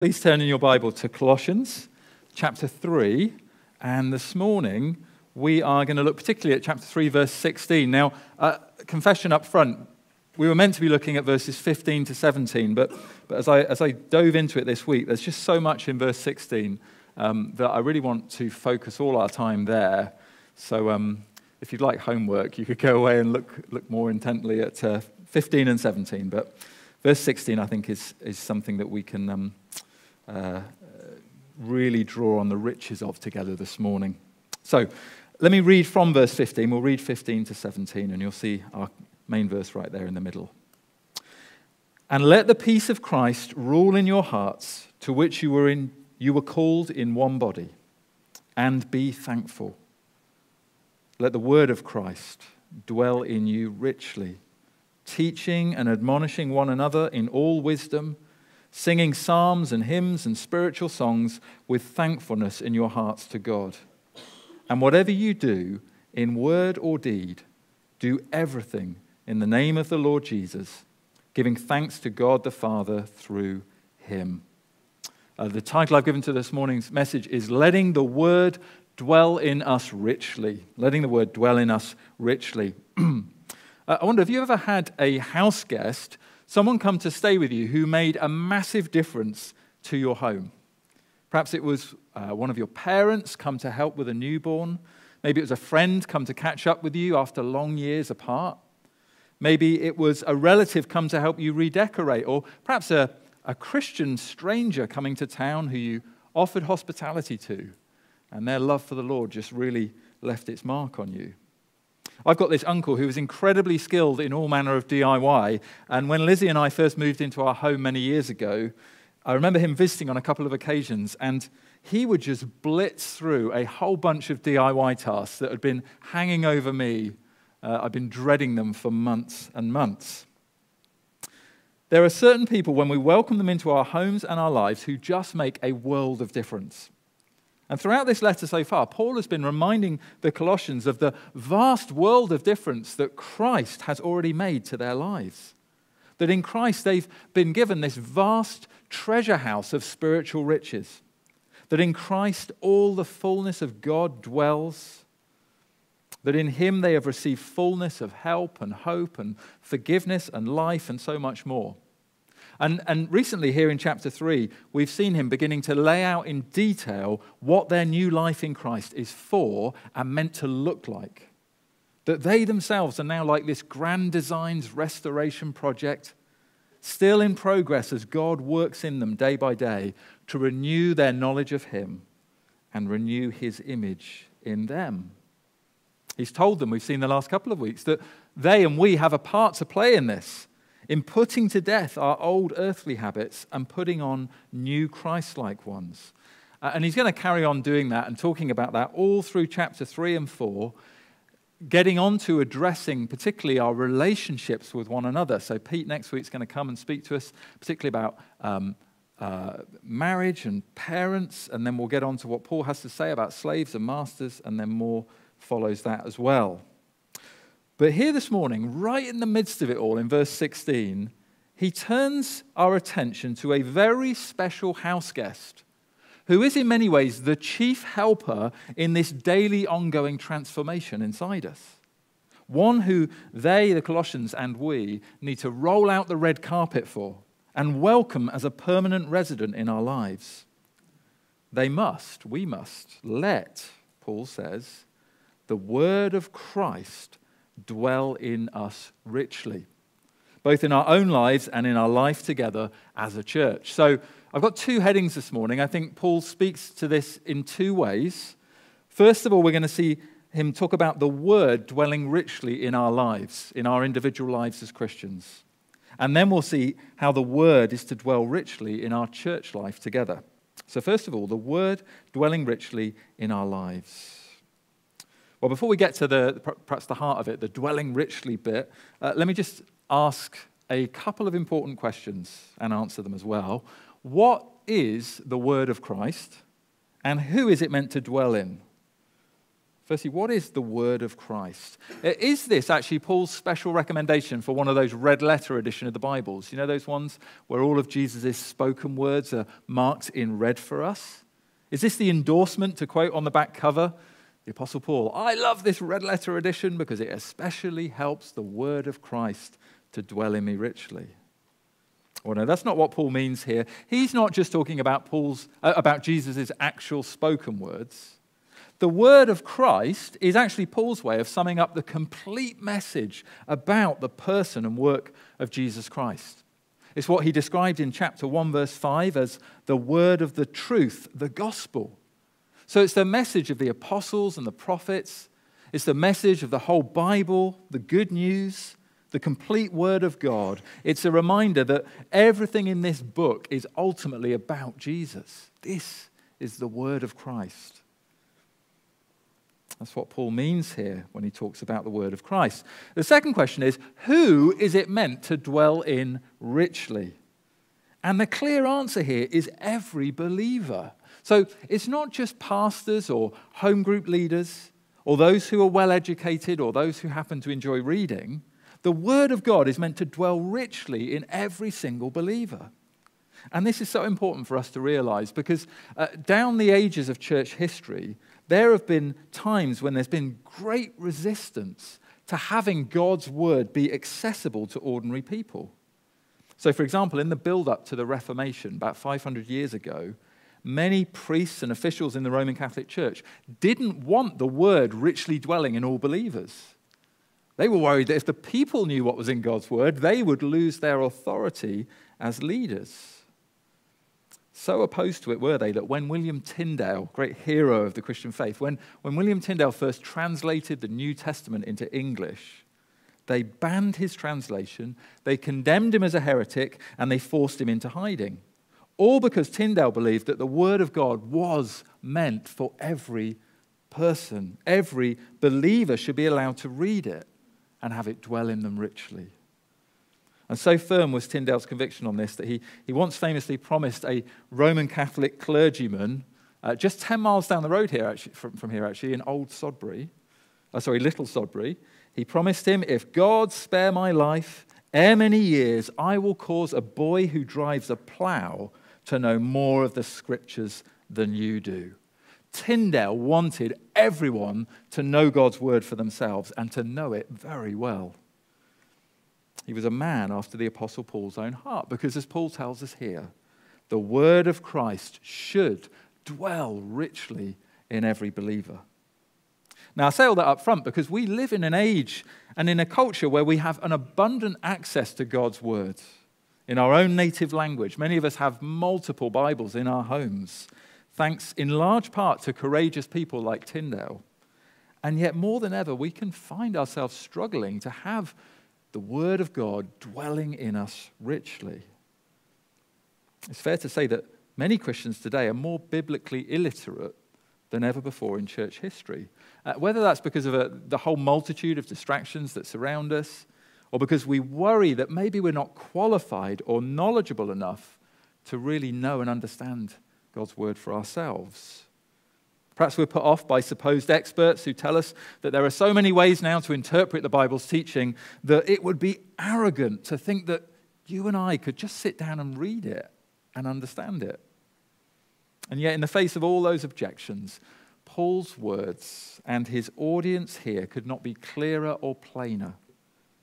Please turn in your Bible to Colossians chapter 3. And this morning, we are going to look particularly at chapter 3, verse 16. Now, uh, confession up front, we were meant to be looking at verses 15 to 17, but, but as, I, as I dove into it this week, there's just so much in verse 16 um, that I really want to focus all our time there. So um, if you'd like homework, you could go away and look, look more intently at uh, 15 and 17. But verse 16, I think, is, is something that we can. Um, uh, really draw on the riches of together this morning. So let me read from verse 15. We'll read 15 to 17, and you'll see our main verse right there in the middle. And let the peace of Christ rule in your hearts, to which you were, in, you were called in one body, and be thankful. Let the word of Christ dwell in you richly, teaching and admonishing one another in all wisdom singing psalms and hymns and spiritual songs with thankfulness in your hearts to God. And whatever you do, in word or deed, do everything in the name of the Lord Jesus, giving thanks to God the Father through him. Uh, the title I've given to this morning's message is Letting the Word Dwell in Us Richly. Letting the Word dwell in us richly. uh, I wonder, have you ever had a house guest someone come to stay with you who made a massive difference to your home. Perhaps it was uh, one of your parents come to help with a newborn. Maybe it was a friend come to catch up with you after long years apart. Maybe it was a relative come to help you redecorate, or perhaps a, a Christian stranger coming to town who you offered hospitality to, and their love for the Lord just really left its mark on you. I've got this uncle who is incredibly skilled in all manner of DIY. And when Lizzie and I first moved into our home many years ago, I remember him visiting on a couple of occasions, and he would just blitz through a whole bunch of DIY tasks that had been hanging over me. Uh, I've been dreading them for months and months. There are certain people, when we welcome them into our homes and our lives, who just make a world of difference. And throughout this letter so far, Paul has been reminding the Colossians of the vast world of difference that Christ has already made to their lives. That in Christ they've been given this vast treasure house of spiritual riches. That in Christ all the fullness of God dwells. That in Him they have received fullness of help and hope and forgiveness and life and so much more. And, and recently, here in chapter 3, we've seen him beginning to lay out in detail what their new life in Christ is for and meant to look like. That they themselves are now like this grand designs restoration project, still in progress as God works in them day by day to renew their knowledge of Him and renew His image in them. He's told them, we've seen the last couple of weeks, that they and we have a part to play in this in putting to death our old earthly habits and putting on new Christ like ones. Uh, and he's going to carry on doing that and talking about that all through chapter 3 and 4, getting on to addressing particularly our relationships with one another. So, Pete next week is going to come and speak to us, particularly about. Um, uh, marriage and parents, and then we'll get on to what Paul has to say about slaves and masters, and then more follows that as well. But here this morning, right in the midst of it all, in verse 16, he turns our attention to a very special house guest who is in many ways the chief helper in this daily ongoing transformation inside us. One who they, the Colossians, and we need to roll out the red carpet for and welcome as a permanent resident in our lives. They must, we must, let, Paul says, the word of Christ dwell in us richly, both in our own lives and in our life together as a church. So I've got two headings this morning. I think Paul speaks to this in two ways. First of all, we're going to see him talk about the word dwelling richly in our lives, in our individual lives as Christians. And then we'll see how the word is to dwell richly in our church life together. So, first of all, the word dwelling richly in our lives. Well, before we get to the perhaps the heart of it, the dwelling richly bit, uh, let me just ask a couple of important questions and answer them as well. What is the word of Christ, and who is it meant to dwell in? Firstly, what is the word of Christ? Is this actually Paul's special recommendation for one of those red letter edition of the Bibles? You know those ones where all of Jesus' spoken words are marked in red for us? Is this the endorsement to quote on the back cover? The Apostle Paul, I love this red letter edition because it especially helps the word of Christ to dwell in me richly. Well, no, that's not what Paul means here. He's not just talking about Paul's uh, about Jesus' actual spoken words. The word of Christ is actually Paul's way of summing up the complete message about the person and work of Jesus Christ. It's what he described in chapter 1, verse 5 as the word of the truth, the gospel. So it's the message of the apostles and the prophets, it's the message of the whole Bible, the good news, the complete word of God. It's a reminder that everything in this book is ultimately about Jesus. This is the word of Christ. That's what Paul means here when he talks about the word of Christ. The second question is who is it meant to dwell in richly? And the clear answer here is every believer. So it's not just pastors or home group leaders or those who are well educated or those who happen to enjoy reading. The Word of God is meant to dwell richly in every single believer. And this is so important for us to realize because uh, down the ages of church history, there have been times when there's been great resistance to having God's word be accessible to ordinary people. So, for example, in the build up to the Reformation, about 500 years ago, many priests and officials in the Roman Catholic Church didn't want the word richly dwelling in all believers. They were worried that if the people knew what was in God's word, they would lose their authority as leaders. So opposed to it were they that when William Tyndale, great hero of the Christian faith, when, when William Tyndale first translated the New Testament into English, they banned his translation, they condemned him as a heretic, and they forced him into hiding. All because Tyndale believed that the Word of God was meant for every person. Every believer should be allowed to read it and have it dwell in them richly. And so firm was Tyndale's conviction on this that he, he once famously promised a Roman Catholic clergyman uh, just 10 miles down the road here, actually, from, from here, actually, in Old Sodbury, uh, sorry, Little Sodbury, he promised him, If God spare my life, ere many years, I will cause a boy who drives a plough to know more of the scriptures than you do. Tyndale wanted everyone to know God's word for themselves and to know it very well. He was a man after the Apostle Paul's own heart, because as Paul tells us here, the word of Christ should dwell richly in every believer. Now, I say all that up front because we live in an age and in a culture where we have an abundant access to God's word in our own native language. Many of us have multiple Bibles in our homes, thanks in large part to courageous people like Tyndale. And yet, more than ever, we can find ourselves struggling to have the Word of God dwelling in us richly. It's fair to say that many Christians today are more biblically illiterate than ever before in church history. Uh, whether that's because of a, the whole multitude of distractions that surround us, or because we worry that maybe we're not qualified or knowledgeable enough to really know and understand God's word for ourselves. Perhaps we're put off by supposed experts who tell us that there are so many ways now to interpret the Bible's teaching that it would be arrogant to think that you and I could just sit down and read it and understand it. And yet, in the face of all those objections, Paul's words and his audience here could not be clearer or plainer.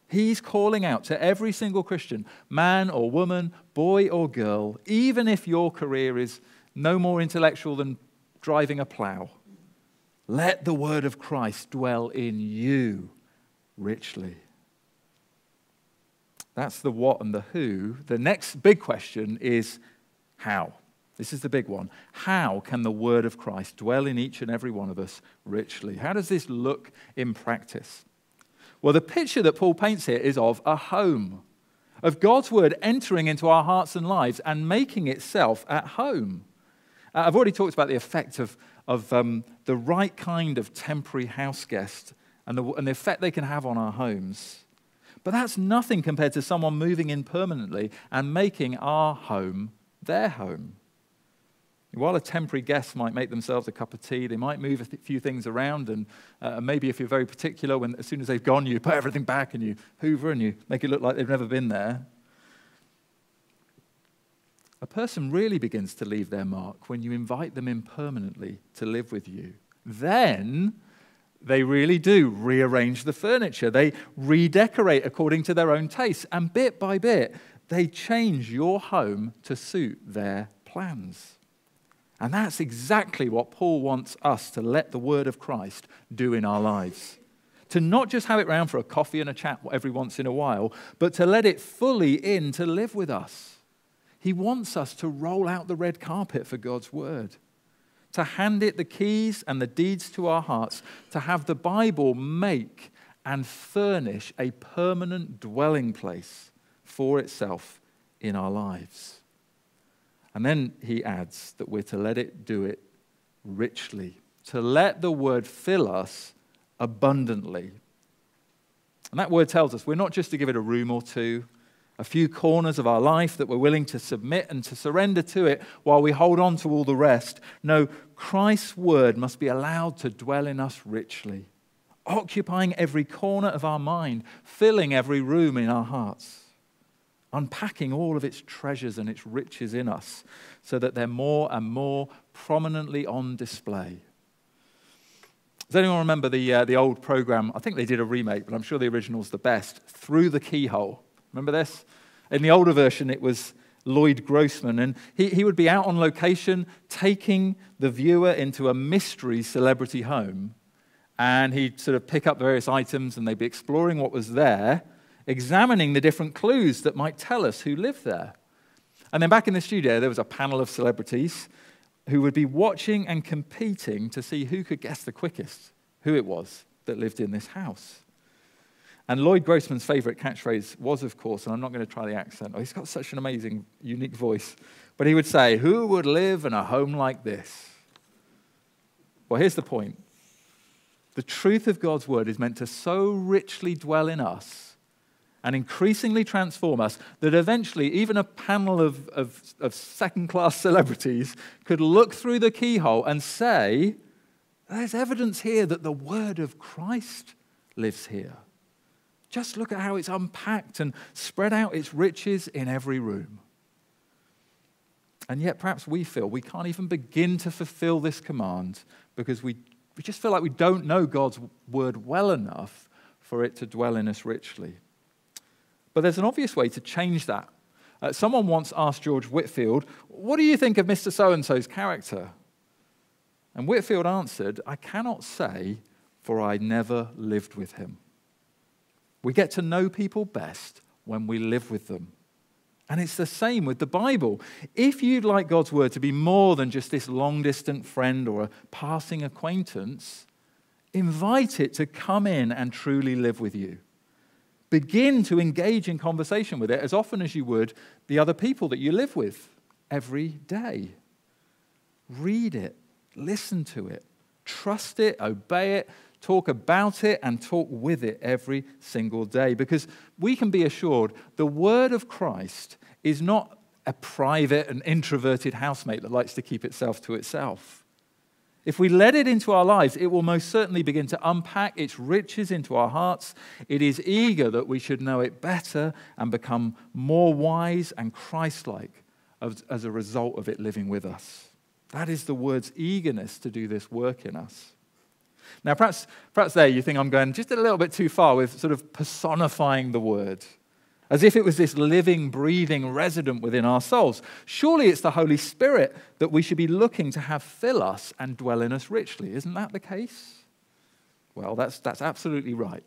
He's calling out to every single Christian, man or woman, boy or girl, even if your career is no more intellectual than driving a plow. Let the word of Christ dwell in you richly. That's the what and the who. The next big question is how. This is the big one. How can the word of Christ dwell in each and every one of us richly? How does this look in practice? Well, the picture that Paul paints here is of a home, of God's word entering into our hearts and lives and making itself at home. Uh, I've already talked about the effect of, of um, the right kind of temporary house guest and the, and the effect they can have on our homes. But that's nothing compared to someone moving in permanently and making our home their home. While a temporary guest might make themselves a cup of tea, they might move a few things around, and uh, maybe if you're very particular, when as soon as they've gone, you put everything back and you hoover and you make it look like they've never been there. A person really begins to leave their mark when you invite them in permanently to live with you. Then they really do rearrange the furniture. They redecorate according to their own tastes. And bit by bit, they change your home to suit their plans. And that's exactly what Paul wants us to let the word of Christ do in our lives. To not just have it round for a coffee and a chat every once in a while, but to let it fully in to live with us. He wants us to roll out the red carpet for God's word, to hand it the keys and the deeds to our hearts, to have the Bible make and furnish a permanent dwelling place for itself in our lives. And then he adds that we're to let it do it richly, to let the word fill us abundantly. And that word tells us we're not just to give it a room or two, a few corners of our life that we're willing to submit and to surrender to it while we hold on to all the rest. No, Christ's word must be allowed to dwell in us richly, occupying every corner of our mind, filling every room in our hearts unpacking all of its treasures and its riches in us so that they're more and more prominently on display. Does anyone remember the, uh, the old program? I think they did a remake, but I'm sure the original's the best. Through the Keyhole. Remember this? In the older version, it was Lloyd Grossman, and he, he would be out on location taking the viewer into a mystery celebrity home. And he'd sort of pick up various items and they'd be exploring what was there examining the different clues that might tell us who lived there. And then back in the studio, there was a panel of celebrities who would be watching and competing to see who could guess the quickest who it was that lived in this house. And Lloyd Grossman's favorite catchphrase was, of course, and I'm not going to try the accent, oh, he's got such an amazing, unique voice, but he would say, Who would live in a home like this? Well, here's the point the truth of God's word is meant to so richly dwell in us and increasingly transform us that eventually even a panel of, of, of second class celebrities could look through the keyhole and say, There's evidence here that the word of Christ lives here. Just look at how it's unpacked and spread out its riches in every room. And yet, perhaps we feel we can't even begin to fulfill this command because we, we just feel like we don't know God's word well enough for it to dwell in us richly. But there's an obvious way to change that. Uh, someone once asked George Whitefield, What do you think of Mr. So and so's character? And Whitefield answered, I cannot say, for I never lived with him. We get to know people best when we live with them. And it's the same with the Bible. If you'd like God's word to be more than just this long distant friend or a passing acquaintance, invite it to come in and truly live with you. Begin to engage in conversation with it as often as you would the other people that you live with every day. Read it, listen to it, trust it, obey it, talk about it, and talk with it every single day. Because we can be assured the word of Christ is not a private and introverted housemate that likes to keep itself to itself. If we let it into our lives, it will most certainly begin to unpack its riches into our hearts. It is eager that we should know it better and become more wise and Christ like as a result of it living with us. That is the word's eagerness to do this work in us. Now, perhaps, perhaps there you think I'm going just a little bit too far with sort of personifying the word as if it was this living, breathing resident within our souls. Surely it's the Holy Spirit that we should be looking to have fill us and dwell in us richly. Isn't that the case? Well, that's, that's absolutely right.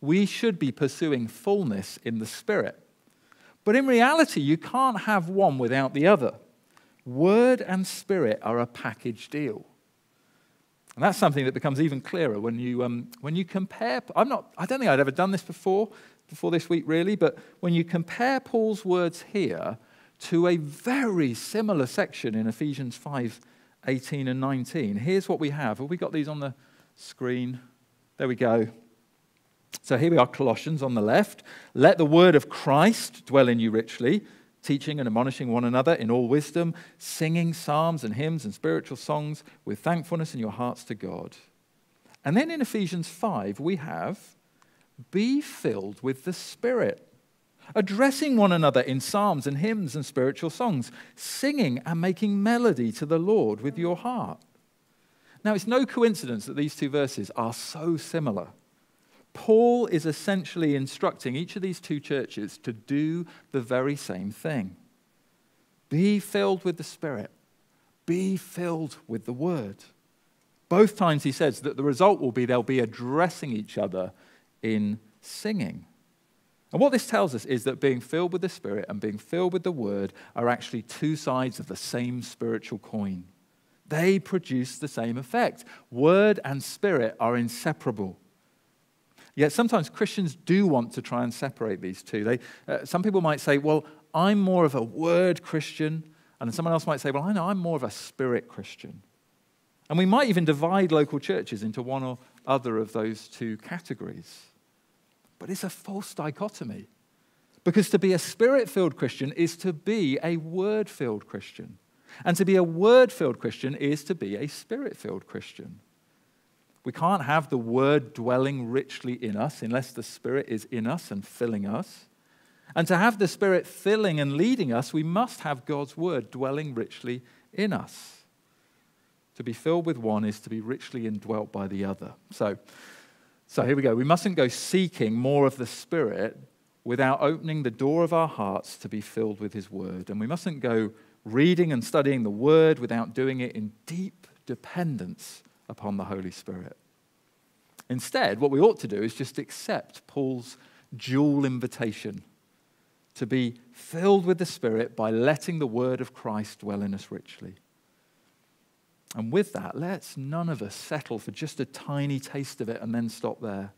We should be pursuing fullness in the Spirit. But in reality, you can't have one without the other. Word and Spirit are a package deal. And that's something that becomes even clearer when you, um, when you compare. I'm not, I don't think I'd ever done this before, before this week, really, but when you compare Paul's words here to a very similar section in Ephesians 5 18 and 19, here's what we have. Have we got these on the screen? There we go. So here we are, Colossians on the left. Let the word of Christ dwell in you richly. teaching and admonishing one another in all wisdom, singing psalms and hymns and spiritual songs with thankfulness in your hearts to God. And then in Ephesians 5, we have be filled with the Spirit, addressing one another in psalms and hymns and spiritual songs, singing and making melody to the Lord with your heart. Now, it's no coincidence that these two verses are so similar. Paul is essentially instructing each of these two churches to do the very same thing be filled with the Spirit, be filled with the Word. Both times he says that the result will be they'll be addressing each other in singing. And what this tells us is that being filled with the Spirit and being filled with the Word are actually two sides of the same spiritual coin. They produce the same effect. Word and Spirit are inseparable. Yet sometimes Christians do want to try and separate these two. They, uh, some people might say, well, I'm more of a word Christian. And someone else might say, well, I know I'm more of a spirit Christian. And we might even divide local churches into one or other of those two categories. But it's a false dichotomy. Because to be a spirit filled Christian is to be a word filled Christian. And to be a word filled Christian is to be a spirit filled Christian. We can't have the word dwelling richly in us unless the Spirit is in us and filling us. And to have the Spirit filling and leading us, we must have God's word dwelling richly in us. To be filled with one is to be richly indwelt by the other. So, so here we go. We mustn't go seeking more of the Spirit without opening the door of our hearts to be filled with His word. And we mustn't go reading and studying the word without doing it in deep dependence upon the Holy Spirit. Instead, what we ought to do is just accept Paul's dual invitation to be filled with the Spirit by letting the word of Christ dwell in us richly. And with that, let's none of us settle for just a tiny taste of it and then stop there.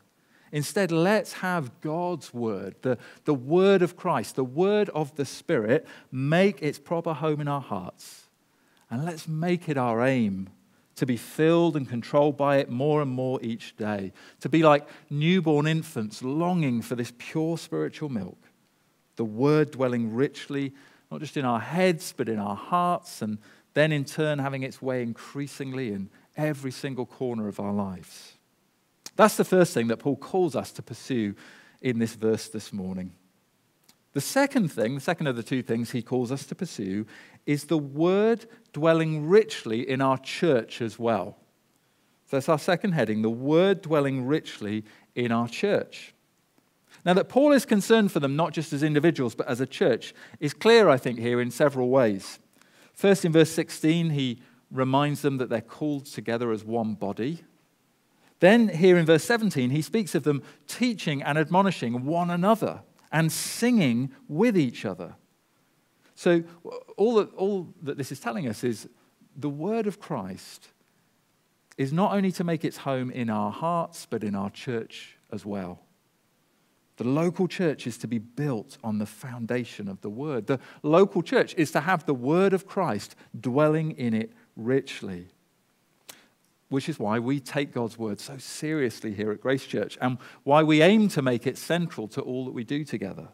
Instead, let's have God's word, the, the word of Christ, the word of the Spirit, make its proper home in our hearts. And let's make it our aim to be filled and controlled by it more and more each day, to be like newborn infants longing for this pure spiritual milk, the word dwelling richly, not just in our heads, but in our hearts, and then in turn having its way increasingly in every single corner of our lives. That's the first thing that Paul calls us to pursue in this verse this morning. The second thing, the second of the two things he calls us to pursue, is the word dwelling richly in our church as well. So that's our second heading the word dwelling richly in our church. Now, that Paul is concerned for them not just as individuals, but as a church, is clear, I think, here in several ways. First, in verse 16, he reminds them that they're called together as one body. Then, here in verse 17, he speaks of them teaching and admonishing one another and singing with each other. So, all that, all that this is telling us is the word of Christ is not only to make its home in our hearts, but in our church as well. The local church is to be built on the foundation of the word. The local church is to have the word of Christ dwelling in it richly. Which is why we take God's word so seriously here at Grace Church and why we aim to make it central to all that we do together.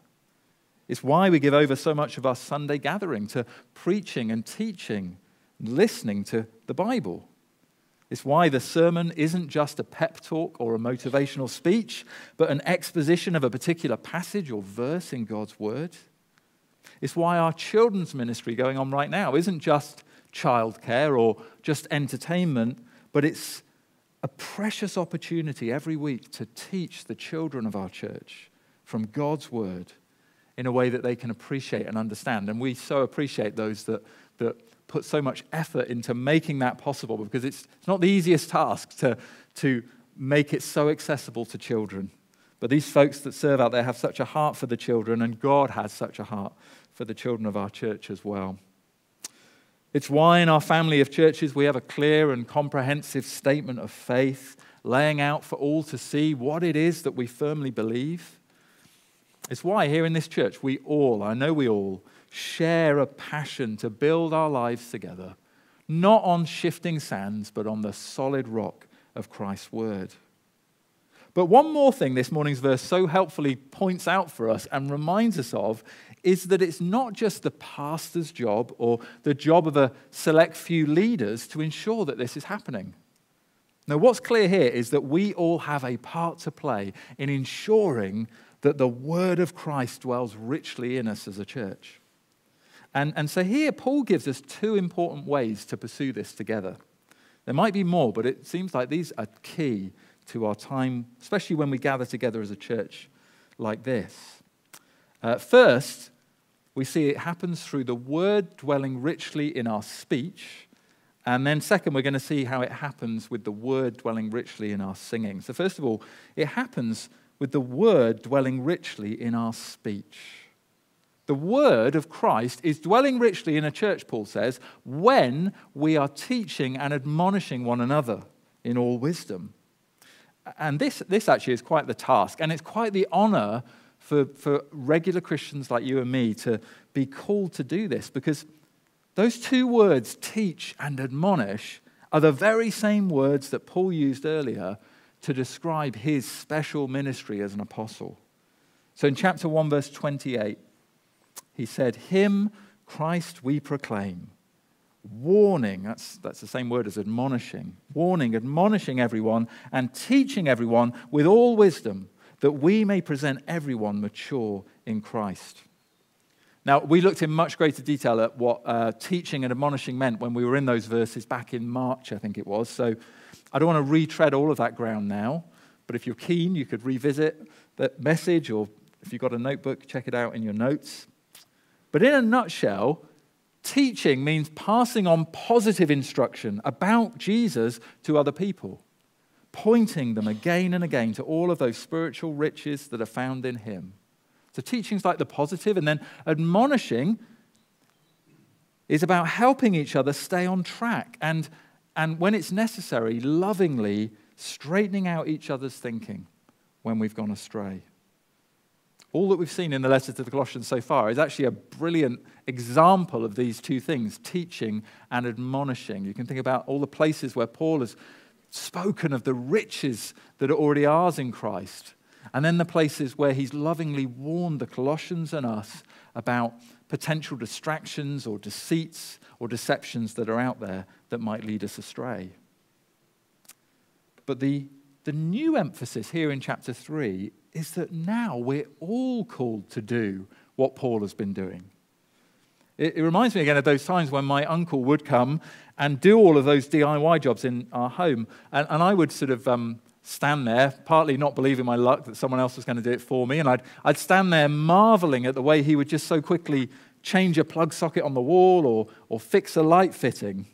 It's why we give over so much of our Sunday gathering to preaching and teaching, listening to the Bible. It's why the sermon isn't just a pep talk or a motivational speech, but an exposition of a particular passage or verse in God's Word. It's why our children's ministry going on right now isn't just childcare or just entertainment, but it's a precious opportunity every week to teach the children of our church from God's Word in a way that they can appreciate and understand. And we so appreciate those that, that put so much effort into making that possible because it's, it's not the easiest task to, to make it so accessible to children. But these folks that serve out there have such a heart for the children, and God has such a heart for the children of our church as well. It's why in our family of churches we have a clear and comprehensive statement of faith, laying out for all to see what it is that we firmly believe. It's why here in this church we all, I know we all, share a passion to build our lives together, not on shifting sands, but on the solid rock of Christ's word. But one more thing this morning's verse so helpfully points out for us and reminds us of is that it's not just the pastor's job or the job of a select few leaders to ensure that this is happening. Now, what's clear here is that we all have a part to play in ensuring that the word of Christ dwells richly in us as a church. And, and so here, Paul gives us two important ways to pursue this together. There might be more, but it seems like these are key to our time, especially when we gather together as a church like this. Uh, first, we see it happens through the word dwelling richly in our speech. And then, second, we're going to see how it happens with the word dwelling richly in our singing. So, first of all, it happens with the word dwelling richly in our speech. The word of Christ is dwelling richly in a church, Paul says, when we are teaching and admonishing one another in all wisdom. And this, this actually is quite the task, and it's quite the honor for, for regular Christians like you and me to be called to do this because those two words, teach and admonish, are the very same words that Paul used earlier to describe his special ministry as an apostle. So in chapter 1, verse 28, he said, Him, Christ, we proclaim, warning, that's, that's the same word as admonishing, warning, admonishing everyone, and teaching everyone with all wisdom, that we may present everyone mature in Christ. Now, we looked in much greater detail at what uh, teaching and admonishing meant when we were in those verses back in March, I think it was. So I don't want to retread all of that ground now, but if you're keen, you could revisit that message, or if you've got a notebook, check it out in your notes. But in a nutshell, teaching means passing on positive instruction about Jesus to other people, pointing them again and again to all of those spiritual riches that are found in Him. So, teaching's like the positive, and then admonishing is about helping each other stay on track and, and when it's necessary, lovingly straightening out each other's thinking when we've gone astray all that we've seen in the letter to the Colossians so far is actually a brilliant example of these two things teaching and admonishing. You can think about all the places where Paul has spoken of the riches that are already ours in Christ, and then the places where he's lovingly warned the Colossians and us about potential distractions or deceits or deceptions that are out there that might lead us astray. But the, the new emphasis here in chapter 3 is that now we're all called to do what Paul has been doing. It, it, reminds me again of those times when my uncle would come and do all of those DIY jobs in our home. And, and I would sort of um, stand there, partly not believing my luck that someone else was going to do it for me. And I'd, I'd stand there marveling at the way he would just so quickly change a plug socket on the wall or, or fix a light fitting.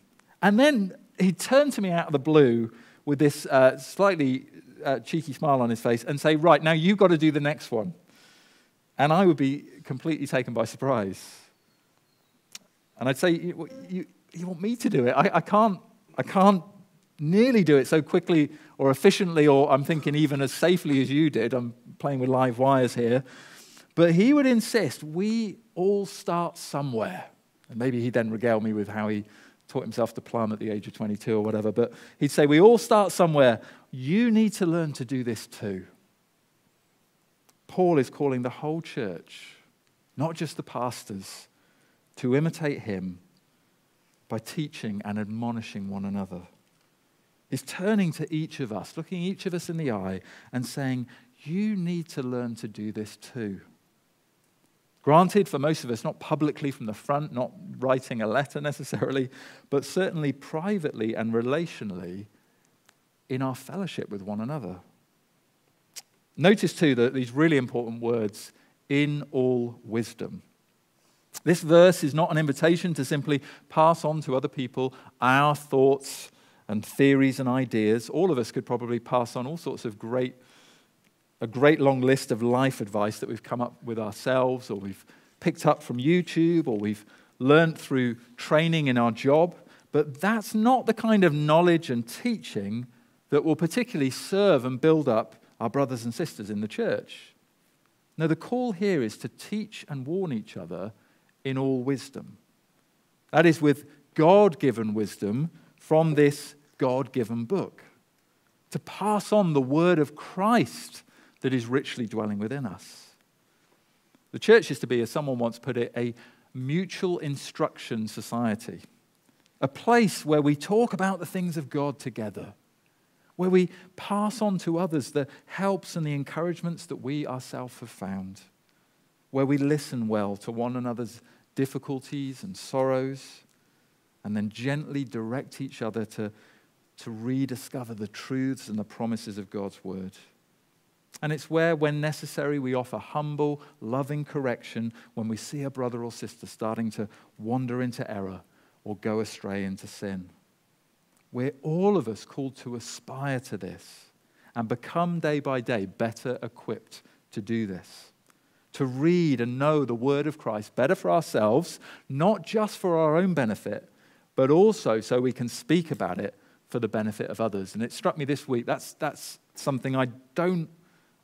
And then he'd turn to me out of the blue with this uh, slightly uh, cheeky smile on his face and say, Right, now you've got to do the next one. And I would be completely taken by surprise. And I'd say, You, you, you want me to do it? I, I, can't, I can't nearly do it so quickly or efficiently, or I'm thinking even as safely as you did. I'm playing with live wires here. But he would insist we all start somewhere. And maybe he'd then regale me with how he taught himself to plumb at the age of 22 or whatever. But he'd say, We all start somewhere. You need to learn to do this too. Paul is calling the whole church, not just the pastors, to imitate him by teaching and admonishing one another. He's turning to each of us, looking each of us in the eye, and saying, You need to learn to do this too. Granted, for most of us, not publicly from the front, not writing a letter necessarily, but certainly privately and relationally in our fellowship with one another. Notice, too, that these really important words, in all wisdom. This verse is not an invitation to simply pass on to other people our thoughts and theories and ideas. All of us could probably pass on all sorts of great, a great long list of life advice that we've come up with ourselves, or we've picked up from YouTube, or we've learned through training in our job. But that's not the kind of knowledge and teaching that will particularly serve and build up our brothers and sisters in the church. No, the call here is to teach and warn each other in all wisdom. That is, with God given wisdom from this God given book. to pass on the word of Christ that is richly dwelling within us. The church is to be, as someone once put it, a mutual instruction society, a place where we talk about the things of God together, where we pass on to others the helps and the encouragements that we ourselves have found, where we listen well to one another's difficulties and sorrows, and then gently direct each other to, to rediscover the truths and the promises of God's word. And it's where, when necessary, we offer humble, loving correction when we see a brother or sister starting to wander into error or go astray into sin. We're all of us called to aspire to this and become day by day better equipped to do this. To read and know the word of Christ better for ourselves, not just for our own benefit, but also so we can speak about it for the benefit of others. And it struck me this week that's, that's something I don't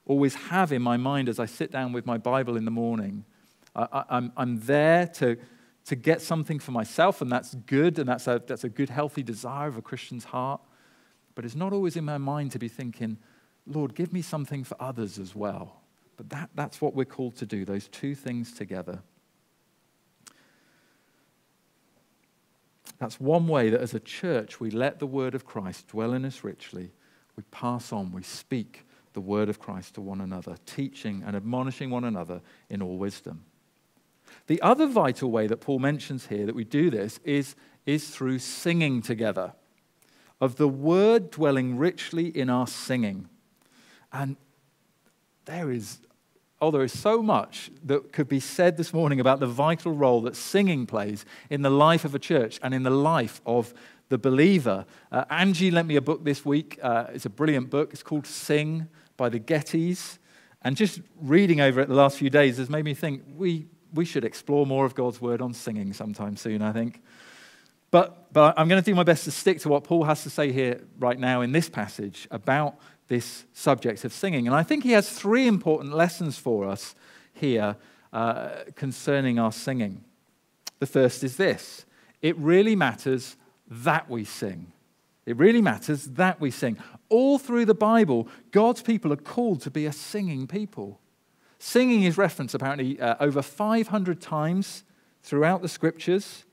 always have in my mind as I sit down with my Bible in the morning. I, am I'm there to, to get something for myself, and that's good, and that's a, that's a good, healthy desire of a Christian's heart. But it's not always in my mind to be thinking, Lord, give me something for others as well. But that, that's what we're called to do, those two things together. That's one way that as a church we let the word of Christ dwell in us richly. We pass on, we speak the word of Christ to one another, teaching and admonishing one another in all wisdom. The other vital way that Paul mentions here that we do this is, is through singing together, of the word dwelling richly in our singing. And there is, oh, there is so much that could be said this morning about the vital role that singing plays in the life of a church and in the life of the believer. Uh, Angie lent me a book this week. Uh, it's a brilliant book. It's called Sing by the Gettys. And just reading over it the last few days has made me think we, we should explore more of God's word on singing sometime soon, I think. But, but I'm going to do my best to stick to what Paul has to say here right now in this passage about this subject of singing. And I think he has three important lessons for us here uh, concerning our singing. The first is this it really matters that we sing. It really matters that we sing. All through the Bible, God's people are called to be a singing people. Singing is referenced apparently uh, over 500 times throughout the scriptures,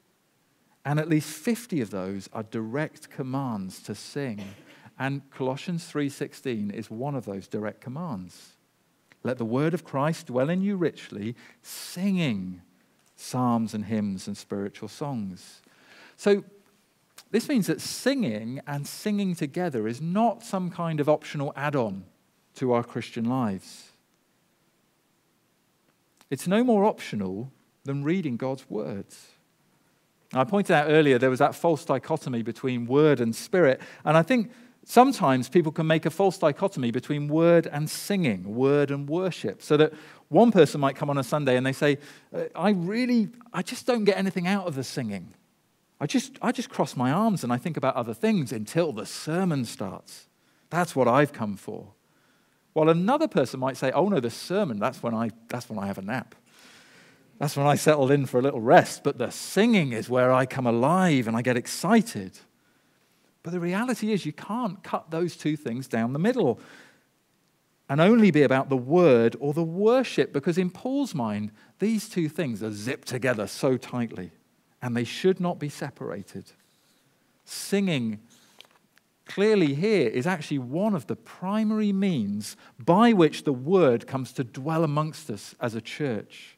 and at least 50 of those are direct commands to sing. And Colossians 3:16 is one of those direct commands. Let the word of Christ dwell in you richly, singing psalms and hymns and spiritual songs. So this means that singing and singing together is not some kind of optional add on to our Christian lives. It's no more optional than reading God's words. I pointed out earlier there was that false dichotomy between word and spirit, and I think sometimes people can make a false dichotomy between word and singing, word and worship, so that one person might come on a Sunday and they say, uh, I really, I just don't get anything out of the singing. I just, I just cross my arms and I think about other things until the sermon starts. That's what I've come for. While another person might say, oh no, the sermon, that's when I, that's when I have a nap. That's when I settle in for a little rest. But the singing is where I come alive and I get excited. But the reality is, you can't cut those two things down the middle and only be about the word or the worship, because in Paul's mind, these two things are zipped together so tightly and they should not be separated. Singing clearly here is actually one of the primary means by which the word comes to dwell amongst us as a church.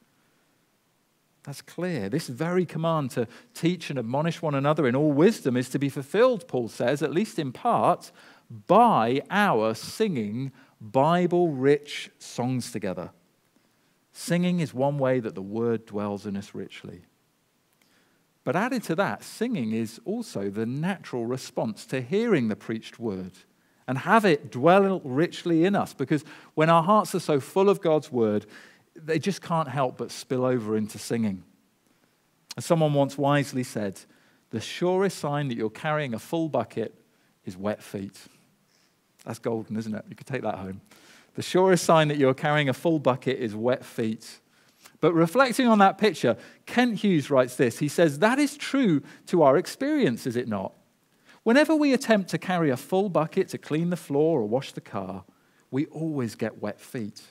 That's clear. This very command to teach and admonish one another in all wisdom is to be fulfilled, Paul says, at least in part, by our singing Bible rich songs together. Singing is one way that the word dwells in us richly. But added to that, singing is also the natural response to hearing the preached word and have it dwell richly in us because when our hearts are so full of God's word, they just can't help but spill over into singing. As someone once wisely said, the surest sign that you're carrying a full bucket is wet feet. That's golden, isn't it? You could take that home. The surest sign that you're carrying a full bucket is wet feet. But reflecting on that picture, Kent Hughes writes this. He says, That is true to our experience, is it not? Whenever we attempt to carry a full bucket to clean the floor or wash the car, we always get wet feet.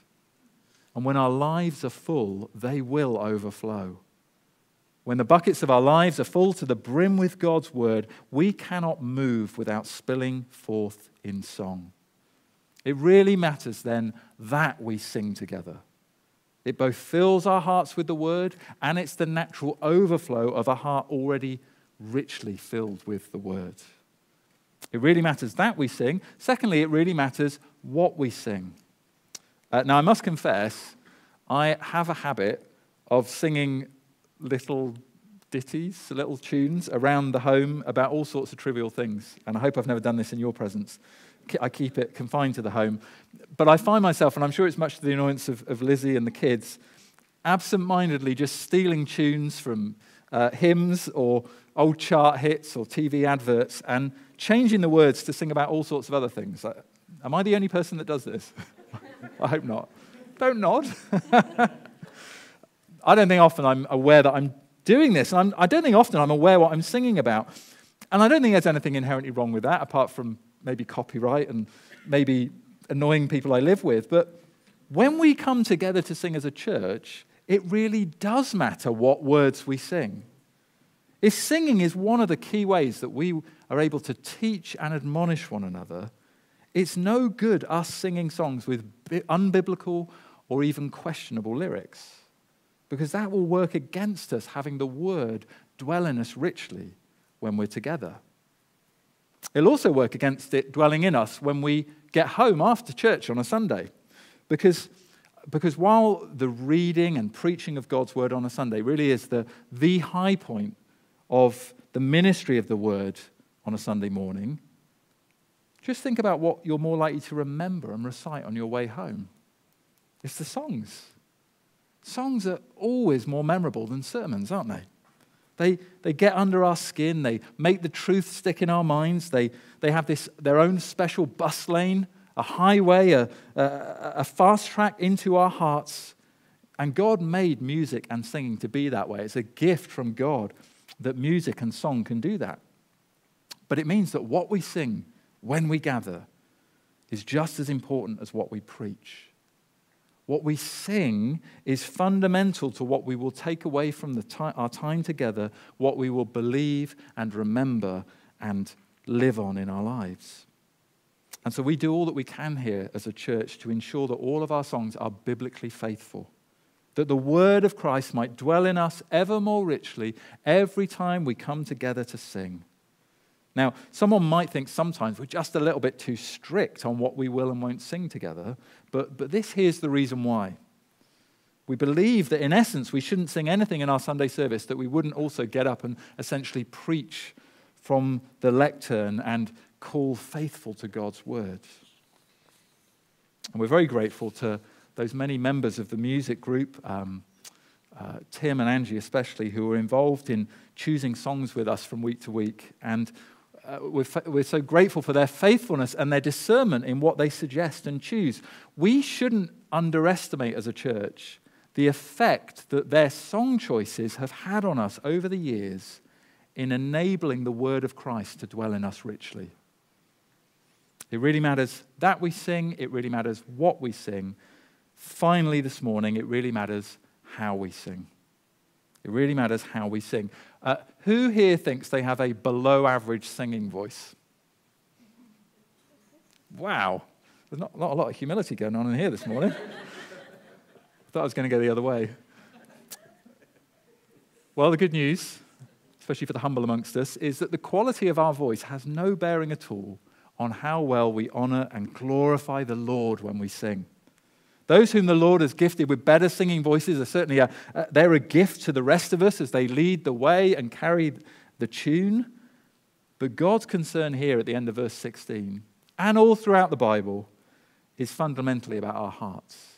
And when our lives are full, they will overflow. When the buckets of our lives are full to the brim with God's word, we cannot move without spilling forth in song. It really matters then that we sing together. It both fills our hearts with the word and it's the natural overflow of a heart already richly filled with the word. It really matters that we sing. Secondly, it really matters what we sing. Uh, now, I must confess, I have a habit of singing little ditties, little tunes around the home about all sorts of trivial things. And I hope I've never done this in your presence. I keep it confined to the home. But I find myself, and I'm sure it's much to the annoyance of, of Lizzie and the kids, absent mindedly just stealing tunes from uh, hymns or old chart hits or TV adverts and changing the words to sing about all sorts of other things. Am I the only person that does this? I hope not. Don't nod. I don't think often I'm aware that I'm doing this. And I'm, I do not think often I'm aware what I'm singing about. And I don't think there's anything inherently wrong with that, apart from maybe copyright and maybe annoying people I live with. But when we come together to sing as a church, it really does matter what words we sing. If singing is one of the key ways that we are able to teach and admonish one another, it's no good us singing songs with unbiblical or even questionable lyrics, because that will work against us having the word dwell in us richly when we're together. It'll also work against it dwelling in us when we get home after church on a Sunday, because because while the reading and preaching of God's word on a Sunday really is the, the high point of the ministry of the word on a Sunday morning, just think about what you're more likely to remember and recite on your way home. It's the songs. Songs are always more memorable than sermons, aren't they? They, they get under our skin, they make the truth stick in our minds, they, they have this, their own special bus lane, a highway, a, a, a fast track into our hearts. And God made music and singing to be that way. It's a gift from God that music and song can do that. But it means that what we sing when we gather is just as important as what we preach. What we sing is fundamental to what we will take away from our time together, what we will believe and remember and live on in our lives. And so we do all that we can here as a church to ensure that all of our songs are biblically faithful that the word of Christ might dwell in us ever more richly every time we come together to sing. Now, someone might think sometimes we're just a little bit too strict on what we will and won't sing together, but, but this here's the reason why. We believe that in essence we shouldn't sing anything in our Sunday service that we wouldn't also get up and essentially preach from the lectern and call faithful to God's word. And we're very grateful to those many members of the music group, um, uh, Tim and Angie especially, who were involved in choosing songs with us from week to week. And uh, we're, fa- we're so grateful for their faithfulness and their discernment in what they suggest and choose. We shouldn't underestimate as a church the effect that their song choices have had on us over the years in enabling the word of Christ to dwell in us richly. It really matters that we sing, it really matters what we sing, Finally, this morning, it really matters how we sing. It really matters how we sing. Uh, who here thinks they have a below average singing voice? Wow. There's not, not a lot of humility going on in here this morning. I thought I was going to go the other way. Well, the good news, especially for the humble amongst us, is that the quality of our voice has no bearing at all on how well we honor and glorify the Lord when we sing. Those whom the Lord has gifted with better singing voices are certainly a, they're a gift to the rest of us as they lead the way and carry the tune. But God's concern here at the end of verse 16 and all throughout the Bible is fundamentally about our hearts.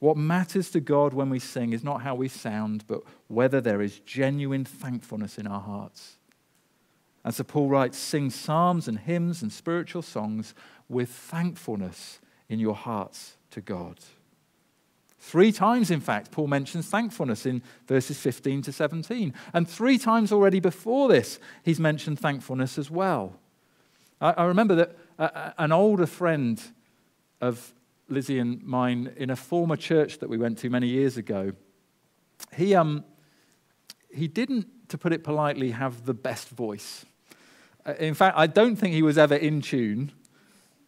What matters to God when we sing is not how we sound, but whether there is genuine thankfulness in our hearts. And so Paul writes Sing psalms and hymns and spiritual songs with thankfulness in your hearts to God. Three times, in fact, Paul mentions thankfulness in verses 15 to 17. And three times already before this, he's mentioned thankfulness as well. I, I remember that uh, an older friend of Lizzie and mine in a former church that we went to many years ago, he, um, he didn't, to put it politely, have the best voice. Uh, in fact, I don't think he was ever in tune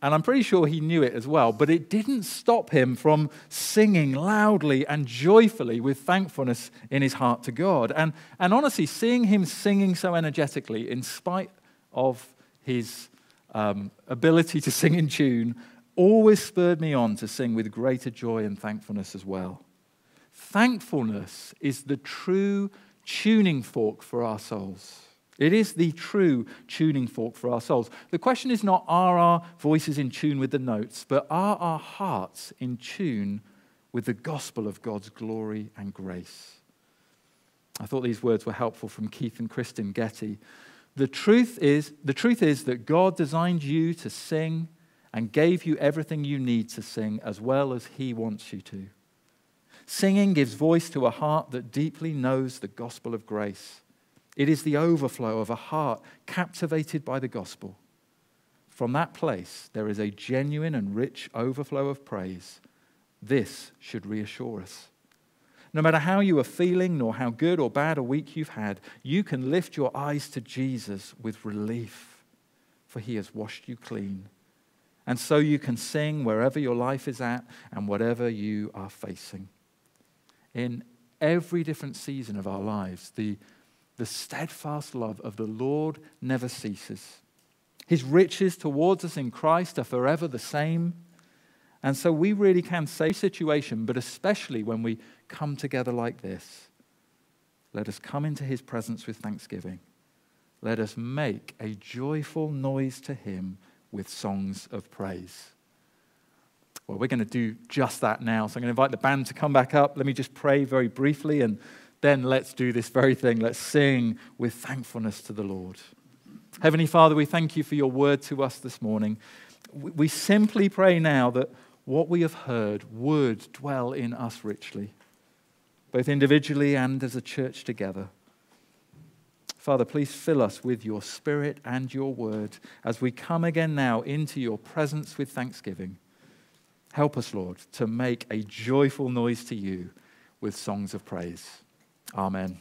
and I'm pretty sure he knew it as well, but it didn't stop him from singing loudly and joyfully with thankfulness in his heart to God. And, and honestly, seeing him singing so energetically, in spite of his um, ability to sing in tune, always spurred me on to sing with greater joy and thankfulness as well. Thankfulness is the true tuning fork for our souls. It is the true tuning fork for our souls. The question is not are our voices in tune with the notes, but are our hearts in tune with the gospel of God's glory and grace? I thought these words were helpful from Keith and Kristen Getty. The truth is, the truth is that God designed you to sing and gave you everything you need to sing as well as He wants you to. Singing gives voice to a heart that deeply knows the gospel of grace. It is the overflow of a heart captivated by the gospel. From that place, there is a genuine and rich overflow of praise. This should reassure us. No matter how you are feeling, nor how good or bad a week you've had, you can lift your eyes to Jesus with relief, for he has washed you clean. And so you can sing wherever your life is at and whatever you are facing. In every different season of our lives, the the steadfast love of the Lord never ceases. His riches towards us in Christ are forever the same. And so we really can say situation, but especially when we come together like this, let us come into his presence with thanksgiving. Let us make a joyful noise to him with songs of praise. Well, we're going to do just that now. So I'm going to invite the band to come back up. Let me just pray very briefly and then let's do this very thing. Let's sing with thankfulness to the Lord. Heavenly Father, we thank you for your word to us this morning. We simply pray now that what we have heard would dwell in us richly, both individually and as a church together. Father, please fill us with your spirit and your word as we come again now into your presence with thanksgiving. Help us, Lord, to make a joyful noise to you with songs of praise. Amen.